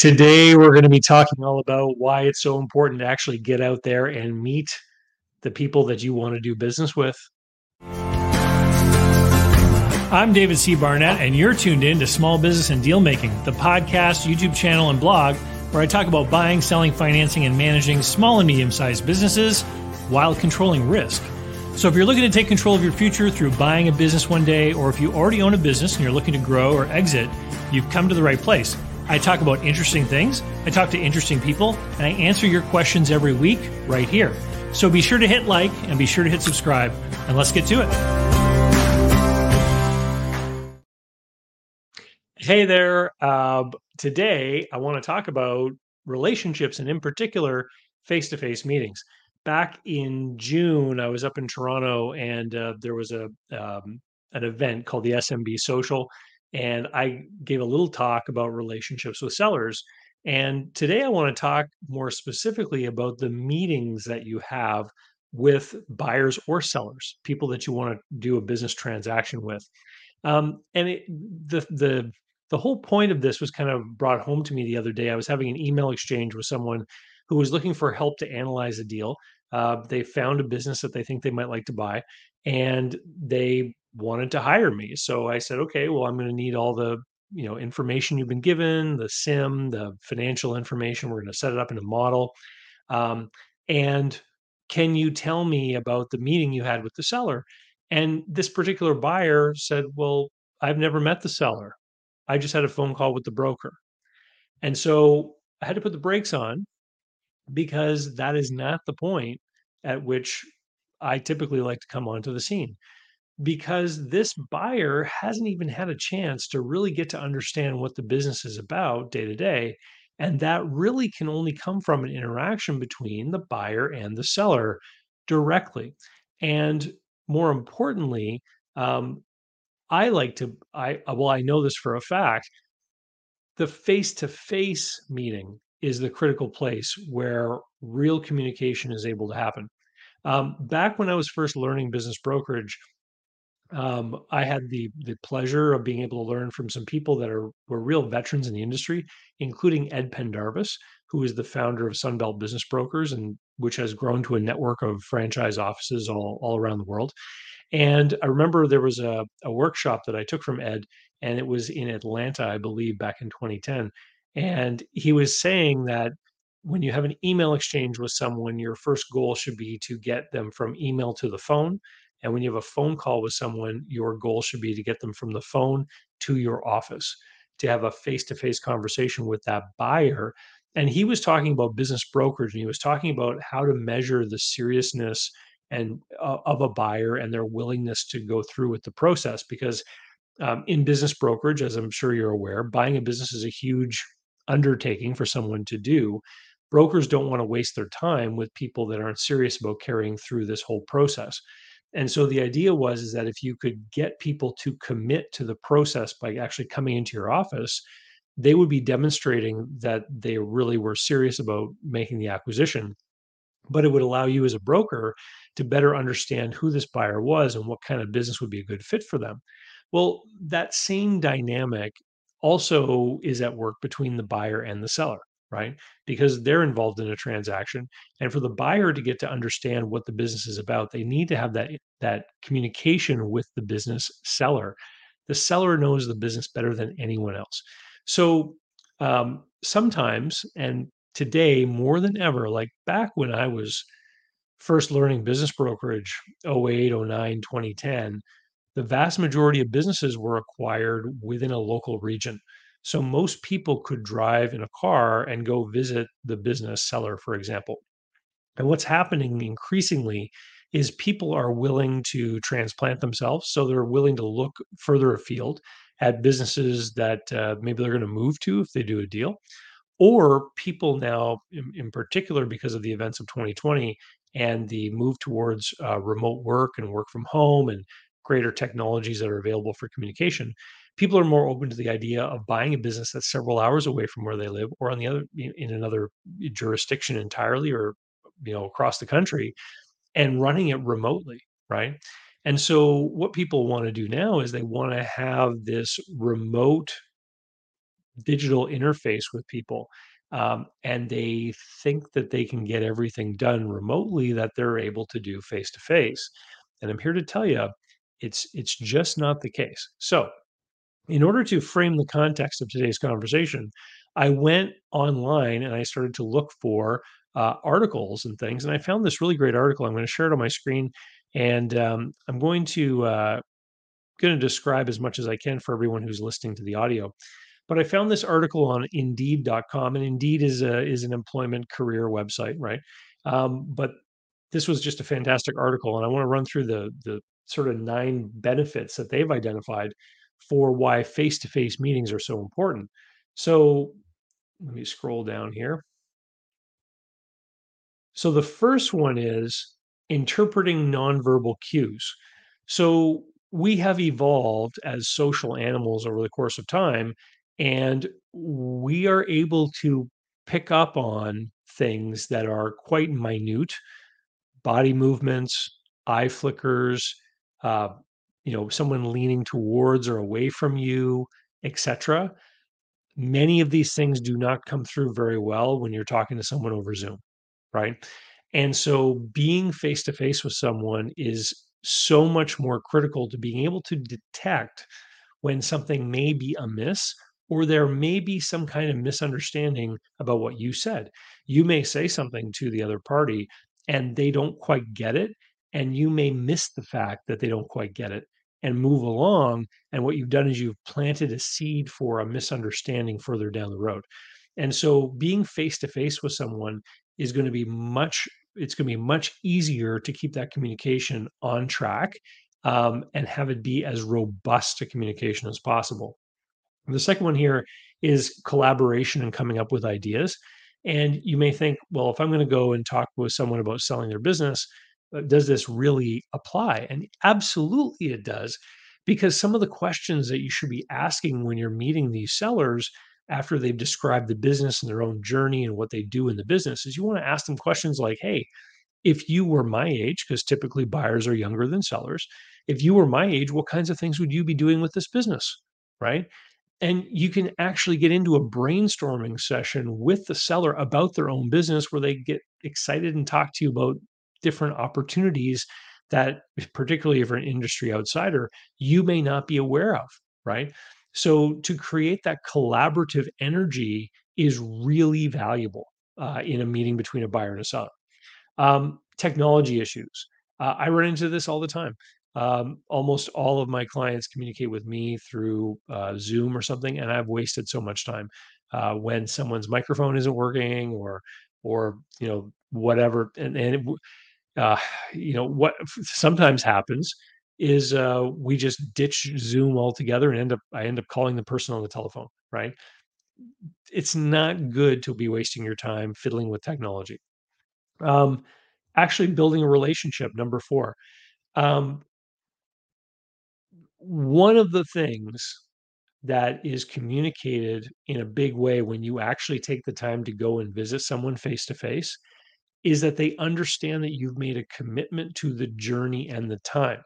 Today, we're going to be talking all about why it's so important to actually get out there and meet the people that you want to do business with. I'm David C. Barnett, and you're tuned in to Small Business and Deal Making, the podcast, YouTube channel, and blog where I talk about buying, selling, financing, and managing small and medium sized businesses while controlling risk. So, if you're looking to take control of your future through buying a business one day, or if you already own a business and you're looking to grow or exit, you've come to the right place. I talk about interesting things, I talk to interesting people, and I answer your questions every week right here. So be sure to hit like and be sure to hit subscribe, and let's get to it. Hey there. Uh, today, I want to talk about relationships and, in particular, face to face meetings. Back in June, I was up in Toronto and uh, there was a um, an event called the SMB Social and I gave a little talk about relationships with sellers. And today I want to talk more specifically about the meetings that you have with buyers or sellers, people that you want to do a business transaction with. Um, and it, the the the whole point of this was kind of brought home to me the other day. I was having an email exchange with someone who was looking for help to analyze a deal. Uh, they found a business that they think they might like to buy, and they wanted to hire me. So I said, okay, well, I'm going to need all the you know information you've been given, the CIM, the financial information. We're going to set it up in a model. Um, and can you tell me about the meeting you had with the seller? And this particular buyer said, well, I've never met the seller. I just had a phone call with the broker. And so I had to put the brakes on because that is not the point at which I typically like to come onto the scene because this buyer hasn't even had a chance to really get to understand what the business is about day to day. And that really can only come from an interaction between the buyer and the seller directly. And more importantly, um, I like to, I, uh, well, I know this for a fact. The face to face meeting is the critical place where real communication is able to happen. Um, back when I was first learning business brokerage, um, I had the the pleasure of being able to learn from some people that are were real veterans in the industry, including Ed Pendarvis, who is the founder of Sunbelt Business Brokers, and which has grown to a network of franchise offices all, all around the world. And I remember there was a, a workshop that I took from Ed, and it was in Atlanta, I believe, back in 2010. And he was saying that when you have an email exchange with someone, your first goal should be to get them from email to the phone and when you have a phone call with someone, your goal should be to get them from the phone to your office to have a face to face conversation with that buyer. And he was talking about business brokerage and he was talking about how to measure the seriousness and uh, of a buyer and their willingness to go through with the process because um, in business brokerage as i'm sure you're aware buying a business is a huge undertaking for someone to do brokers don't want to waste their time with people that aren't serious about carrying through this whole process and so the idea was is that if you could get people to commit to the process by actually coming into your office, they would be demonstrating that they really were serious about making the acquisition. But it would allow you as a broker to better understand who this buyer was and what kind of business would be a good fit for them. Well, that same dynamic also is at work between the buyer and the seller right? Because they're involved in a transaction. And for the buyer to get to understand what the business is about, they need to have that that communication with the business seller. The seller knows the business better than anyone else. So um, sometimes, and today more than ever, like back when I was first learning business brokerage 08, 09, 2010, the vast majority of businesses were acquired within a local region. So most people could drive in a car and go visit the business seller, for example. And what's happening increasingly is people are willing to transplant themselves. So they're willing to look further afield at businesses that uh, maybe they're going to move to if they do a deal. Or people now, in, in particular, because of the events of 2020 and the move towards uh, remote work and work from home and greater technologies that are available for communication, people are more open to the idea of buying a business that's several hours away from where they live or on the other in another jurisdiction entirely or you know across the country and running it remotely right and so what people want to do now is they want to have this remote digital interface with people. Um, and they think that they can get everything done remotely that they're able to do face to face. And I'm here to tell you, it's it's just not the case. So, in order to frame the context of today's conversation, I went online and I started to look for uh, articles and things, and I found this really great article. I'm going to share it on my screen, and um, I'm going to uh, going to describe as much as I can for everyone who's listening to the audio. But I found this article on Indeed.com, and Indeed is a is an employment career website, right? Um, but this was just a fantastic article, and I want to run through the the sort of nine benefits that they've identified for why face to face meetings are so important. So let me scroll down here. So the first one is interpreting nonverbal cues. So we have evolved as social animals over the course of time, and we are able to pick up on things that are quite minute body movements, eye flickers, uh, you know, someone leaning towards or away from you, etc. Many of these things do not come through very well when you're talking to someone over Zoom, right? And so being face to face with someone is so much more critical to being able to detect when something may be amiss or there may be some kind of misunderstanding about what you said. You may say something to the other party and they don't quite get it. And you may miss the fact that they don't quite get it and move along. And what you've done is you've planted a seed for a misunderstanding further down the road. And so being face to face with someone is going to be much it's going to be much easier to keep that communication on track um, and have it be as robust a communication as possible. And the second one here is collaboration and coming up with ideas. And you may think, well, if I'm going to go and talk with someone about selling their business, Uh, does this really apply? And absolutely it does, because some of the questions that you should be asking when you're meeting these sellers after they've described the business and their own journey and what they do in the business is you want to ask them questions like, hey, if you were my age, because typically buyers are younger than sellers, if you were my age, what kinds of things would you be doing with this business? Right. And you can actually get into a brainstorming session with the seller about their own business where they get excited and talk to you about different opportunities that, particularly if you're an industry outsider, you may not be aware of. Right. So to create that collaborative energy is really valuable uh, in a meeting between a buyer and a seller. Um, technology issues. Uh, I run into this all the time. Um, almost all of my clients communicate with me through uh, Zoom or something, and I've wasted so much time uh, when someone's microphone isn't working or or you know whatever. And and it, uh, you know what sometimes happens is uh, we just ditch Zoom altogether and end up I end up calling the person on the telephone. Right? It's not good to be wasting your time fiddling with technology. Um, actually building a relationship, number 4. Um one of the things that is communicated in a big way when you actually take the time to go and visit someone face to face is that they understand that you've made a commitment to the journey and the time.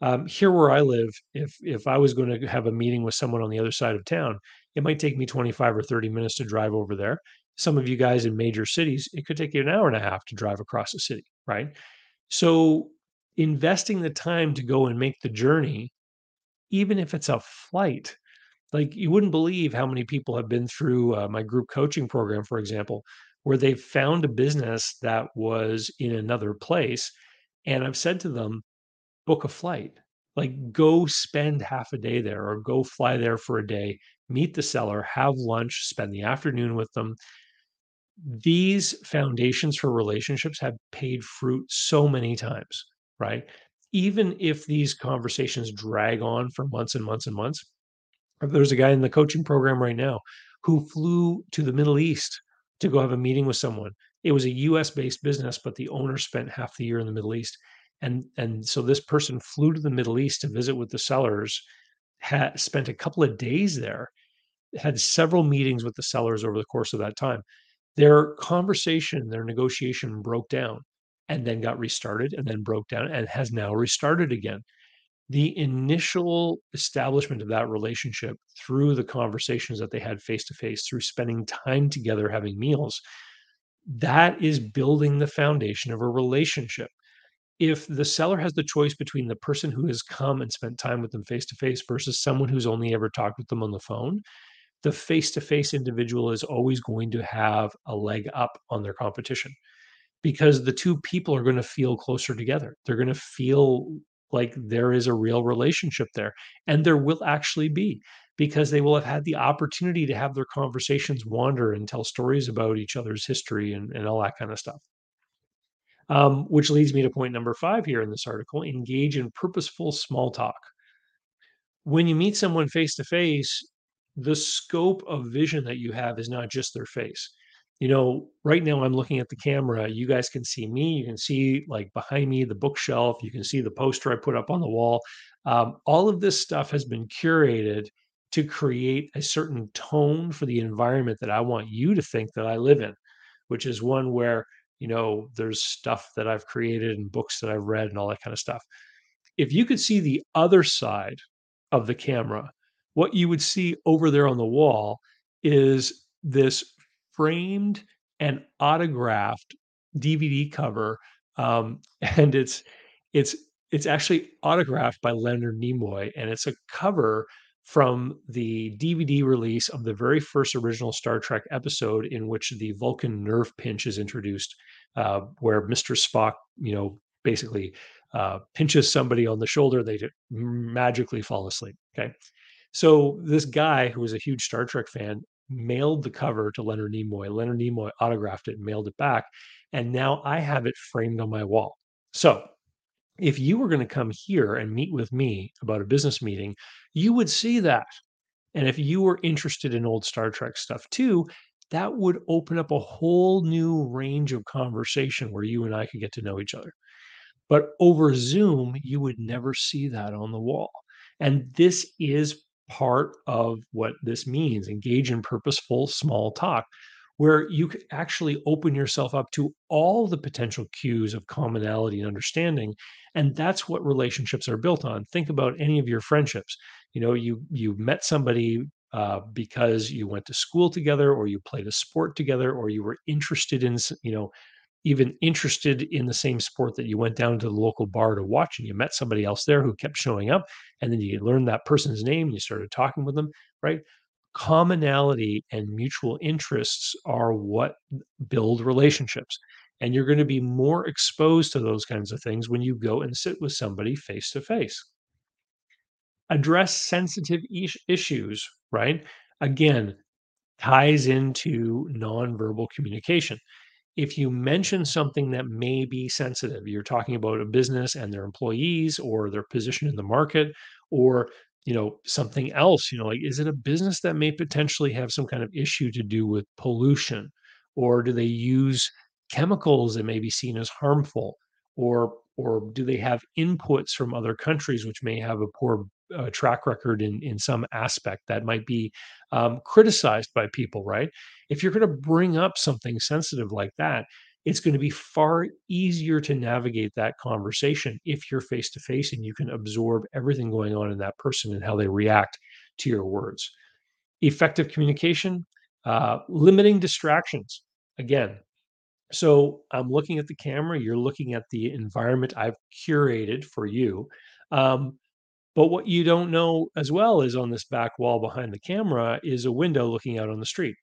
Um, here where I live, if if I was going to have a meeting with someone on the other side of town, it might take me 25 or 30 minutes to drive over there. Some of you guys in major cities, it could take you an hour and a half to drive across the city, right? So investing the time to go and make the journey, even if it's a flight, like you wouldn't believe how many people have been through uh, my group coaching program, for example, where they've found a business that was in another place. And I've said to them, book a flight. Like, go spend half a day there or go fly there for a day, meet the seller, have lunch, spend the afternoon with them. These foundations for relationships have paid fruit so many times, right? Even if these conversations drag on for months and months and months. There's a guy in the coaching program right now who flew to the Middle East to go have a meeting with someone. It was a US based business, but the owner spent half the year in the Middle East and and so this person flew to the Middle East to visit with the sellers, had spent a couple of days there, had several meetings with the sellers over the course of that time. Their conversation, their negotiation broke down and then got restarted and then broke down and has now restarted again. The initial establishment of that relationship through the conversations that they had face to face, through spending time together having meals, that is building the foundation of a relationship. If the seller has the choice between the person who has come and spent time with them face to face versus someone who's only ever talked with them on the phone, the face to face individual is always going to have a leg up on their competition because the two people are going to feel closer together. They're going to feel like there is a real relationship there. And there will actually be because they will have had the opportunity to have their conversations wander and tell stories about each other's history and, and all that kind of stuff. Um, which leads me to point number five here in this article engage in purposeful small talk. When you meet someone face to face, the scope of vision that you have is not just their face you know, right now I'm looking at the camera. You guys can see me. You can see like behind me the bookshelf. You can see the poster I put up on the wall. Um, all of this stuff has been curated to create a certain tone for the environment that I want you to think that I live in, which is one where, you know, there's stuff that I've created and books that I've read and all that kind of stuff. If you could see the other side of the camera, what you would see over there on the wall is this framed and autographed DVD cover, um, and it's it's it's actually autographed by Leonard Nimoy, and it's a cover from the DVD release of the very first original Star Trek episode in which the Vulcan nerve pinch is introduced, uh, where Mr. Spock, you know, basically uh, pinches somebody on the shoulder, they magically fall asleep. Okay. So this guy who was a huge Star Trek fan mailed the cover to Leonard Nimoy. Leonard Nimoy autographed it mailed it back. And now I have it framed on my wall. So if you were going to come here and meet with me about a business meeting, you would see that. And if you were interested in old Star Trek stuff too, that would open up a whole new range of conversation where you and I could get to know each other. But over Zoom, you would never see that on the wall. And this is part of what this means engage in purposeful small talk where you could actually open yourself up to all the potential cues of commonality and understanding and that's what relationships are built on. Think about any of your friendships. You know you you met somebody uh, because you went to school together or you played a sport together or you were interested in you know even interested in the same sport that you went down to the local bar to watch and you met somebody else there who kept showing up and then you learned that person's name and you started talking with them right? Commonality and mutual interests are what build relationships and you're going to be more exposed to those kinds of things when you go and sit with somebody face to face address sensitive issues right? Again ties into nonverbal communication if you mention something that may be sensitive, you're talking about a business and their employees or their position in the market or you know something else you know like is it a business that may potentially have some kind of issue to do with pollution? Or do they use chemicals that may be seen as harmful? Or or do they have inputs from other countries which may have a poor uh, track record in in some aspect that might be um, criticized by people right if you're going to bring up something sensitive like that it's going to be far easier to navigate that conversation if you're face to face and you can absorb everything going on in that person and how they react to your words effective communication uh, limiting distractions again so I'm looking at the camera, you're looking at the environment I've curated for you. Um, but what you don't know as well is on this back wall behind the camera is a window looking out on the street.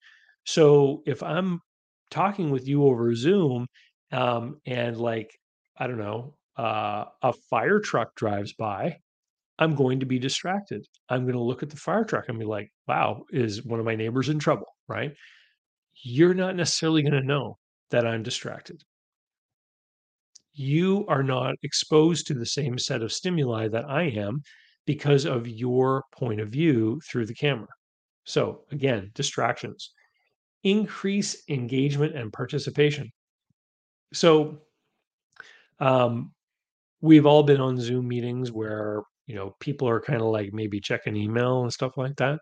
So if I'm talking with you over Zoom, um, and like, I don't know, uh, a fire truck drives by, I'm going to be distracted. I'm going to look at the fire truck and be like, wow, is one of my neighbors in trouble? Right. You're not necessarily going to know that I'm distracted. You are not exposed to the same set of stimuli that I am because of your point of view through the camera. So, again, distractions. Increase engagement and participation. So, um, we've all been on Zoom meetings where you know people are kind of like maybe checking email and stuff like that.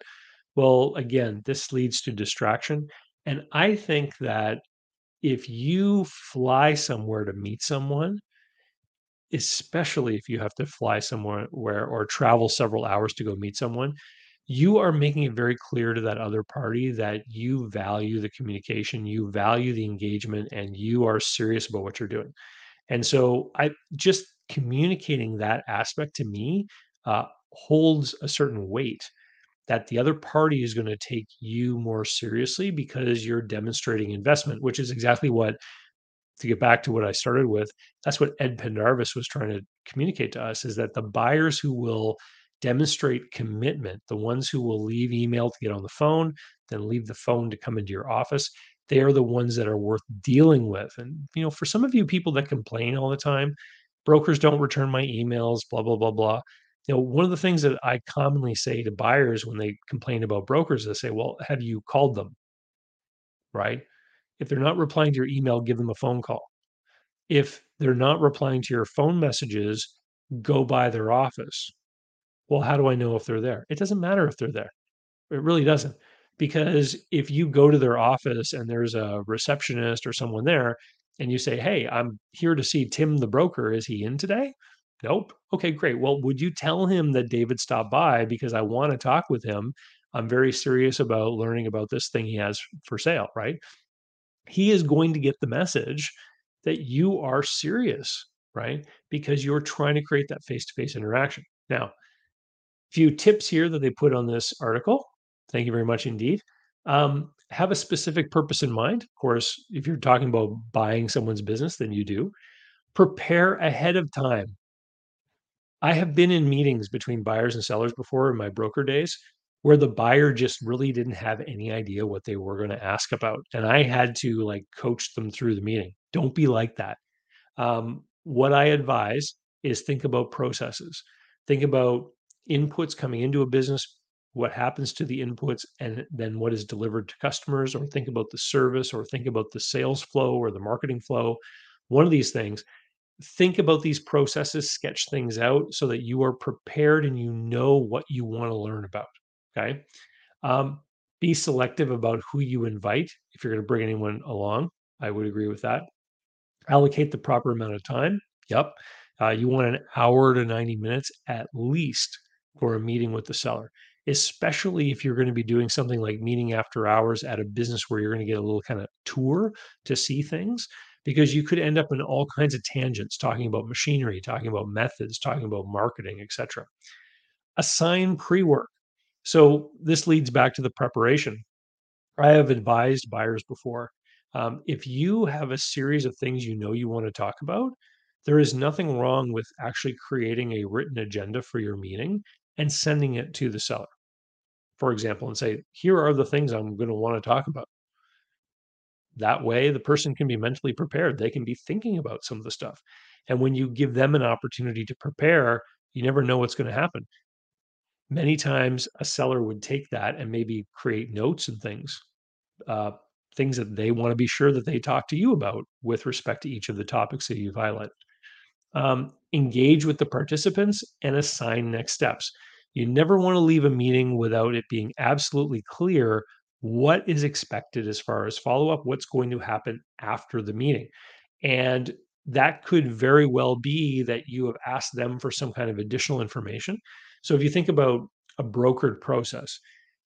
Well, again, this leads to distraction, and I think that if you fly somewhere to meet someone, especially if you have to fly somewhere where or travel several hours to go meet someone, you are making it very clear to that other party that you value the communication, you value the engagement, and you are serious about what you're doing. And so I just communicating that aspect to me uh, holds a certain weight that the other party is going to take you more seriously because you're demonstrating investment, which is exactly what to get back to what I started with, that's what Ed Pendarvis was trying to communicate to us is that the buyers who will demonstrate commitment, the ones who will leave email to get on the phone, then leave the phone to come into your office, they are the ones that are worth dealing with. And you know, for some of you people that complain all the time, brokers don't return my emails, blah blah blah blah. You know, one of the things that I commonly say to buyers when they complain about brokers, I say, "Well, have you called them?" Right? If they're not replying to your email, give them a phone call. If they're not replying to your phone messages, go by their office. Well, how do I know if they're there? It doesn't matter if they're there. It really doesn't. Because if you go to their office and there's a receptionist or someone there and you say, Hey, I'm here to see Tim the broker. Is he in today? Nope. Okay, great. Well, would you tell him that David stopped by because I want to talk with him? I'm very serious about learning about this thing he has for sale, right? he is going to get the message that you are serious, right? Because you're trying to create that face to face interaction. Now, few tips here that they put on this article. Thank you very much indeed. Um, have a specific purpose in mind. Of course, if you're talking about buying someone's business, then you do. Prepare ahead of time. I have been in meetings between buyers and sellers before in my broker days where the buyer just really didn't have any idea what they were going to ask about. And I had to like coach them through the meeting. Don't be like that. Um, what I advise is think about processes, think about inputs coming into a business, what happens to the inputs, and then what is delivered to customers, or think about the service, or think about the sales flow or the marketing flow. One of these things think about these processes, sketch things out so that you are prepared and you know what you want to learn about. Okay. Um, be selective about who you invite if you're going to bring anyone along. I would agree with that. Allocate the proper amount of time. Yep. Uh, you want an hour to 90 minutes at least for a meeting with the seller, especially if you're going to be doing something like meeting after hours at a business where you're going to get a little kind of tour to see things because you could end up in all kinds of tangents talking about machinery, talking about methods, talking about marketing, etc. Assign pre-work. So this leads back to the preparation. I have advised buyers before. Um, if you have a series of things you know you want to talk about, there is nothing wrong with actually creating a written agenda for your meeting and sending it to the seller, for example, and say, here are the things I'm going to want to talk about. That way, the person can be mentally prepared. They can be thinking about some of the stuff. And when you give them an opportunity to prepare, you never know what's going to happen. Many times, a seller would take that and maybe create notes and things, uh, things that they want to be sure that they talk to you about with respect to each of the topics that you've highlighted. Um, engage with the participants and assign next steps. You never want to leave a meeting without it being absolutely clear what is expected as far as follow up, what's going to happen after the meeting. And that could very well be that you have asked them for some kind of additional information. So if you think about a brokered process,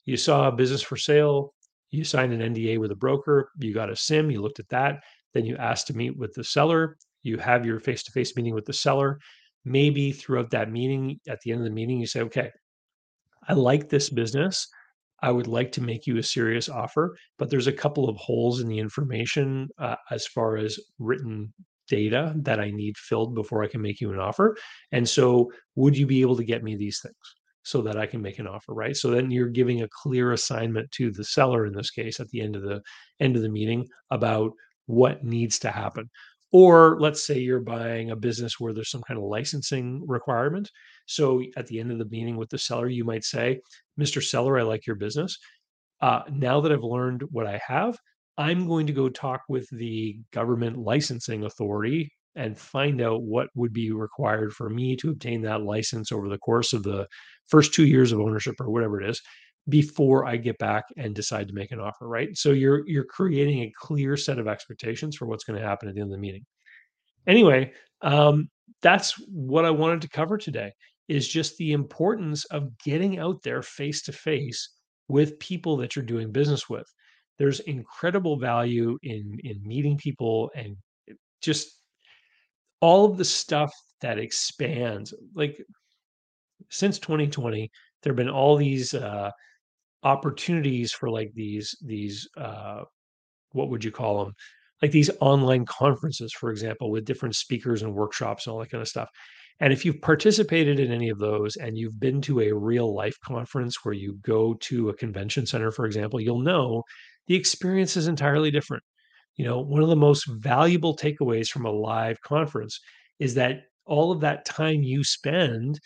you saw a business for sale, you signed an NDA with a broker, you got a CIM, you looked at that, then you asked to meet with the seller, you have your face to face meeting with the seller. Maybe throughout that meeting, at the end of the meeting, you say, okay, I like this business. I would like to make you a serious offer, but there's a couple of holes in the information uh, as far as written data that I need filled before I can make you an offer. And so, would you be able to get me these things so that I can make an offer, right? So then you're giving a clear assignment to the seller in this case at the end of the end of the meeting about what needs to happen. Or let's say you're buying a business where there's some kind of licensing requirement. So at the end of the meeting with the seller, you might say, Mr. Seller, I like your business. Uh, now that I've learned what I have, I'm going to go talk with the government licensing authority and find out what would be required for me to obtain that license over the course of the first two years of ownership or whatever it is before I get back and decide to make an offer, right? So you're you're creating a clear set of expectations for what's going to happen at the end of the meeting. anyway, um, that's what I wanted to cover today is just the importance of getting out there face to face with people that you're doing business with. There's incredible value in in meeting people and just all of the stuff that expands. Like since 2020, there have been all these uh, opportunities for like these these uh, what would you call them? Like these online conferences, for example, with different speakers and workshops and all that kind of stuff. And if you've participated in any of those and you've been to a real life conference where you go to a convention center, for example, you'll know the experience is entirely different. You know, one of the most valuable takeaways from a live conference is that all of that time you spend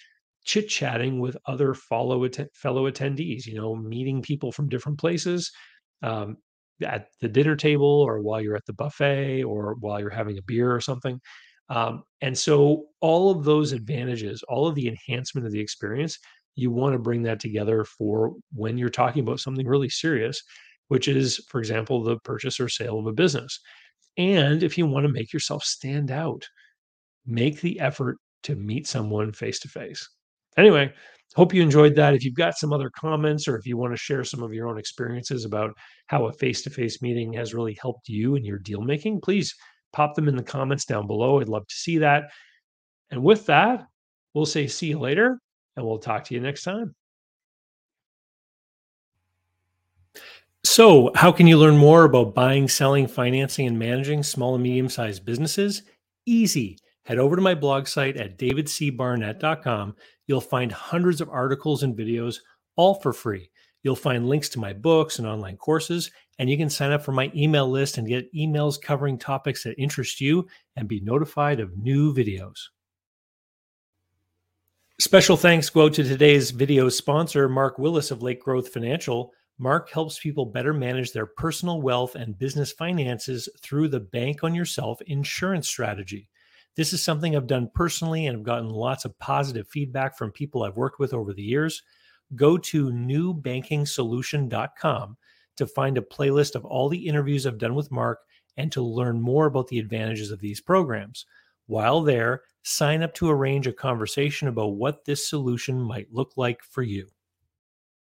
chit chatting with other follow att- fellow attendees, you know, meeting people from different places, um, at the dinner table or while you're at the buffet or while you're having a beer or something. Um, and so all of those advantages, all of the enhancement of the experience, you want to bring that together for when you're talking about something really serious, which is, for example, the purchase or sale of a business. And if you want to make yourself stand out, make the effort to meet someone face to face. Anyway, hope you enjoyed that. If you've got some other comments or if you want to share some of your own experiences about how a face to face meeting has really helped you in your deal making, please pop them in the comments down below. I'd love to see that. And with that, we'll say see you later and we'll talk to you next time. So, how can you learn more about buying, selling, financing, and managing small and medium sized businesses? Easy. Head over to my blog site at davidcbarnett.com. You'll find hundreds of articles and videos, all for free. You'll find links to my books and online courses, and you can sign up for my email list and get emails covering topics that interest you and be notified of new videos. Special thanks go to today's video sponsor, Mark Willis of Lake Growth Financial. Mark helps people better manage their personal wealth and business finances through the Bank on Yourself insurance strategy. This is something I've done personally and I've gotten lots of positive feedback from people I've worked with over the years. Go to newbankingsolution.com to find a playlist of all the interviews I've done with Mark and to learn more about the advantages of these programs. While there, sign up to arrange a conversation about what this solution might look like for you.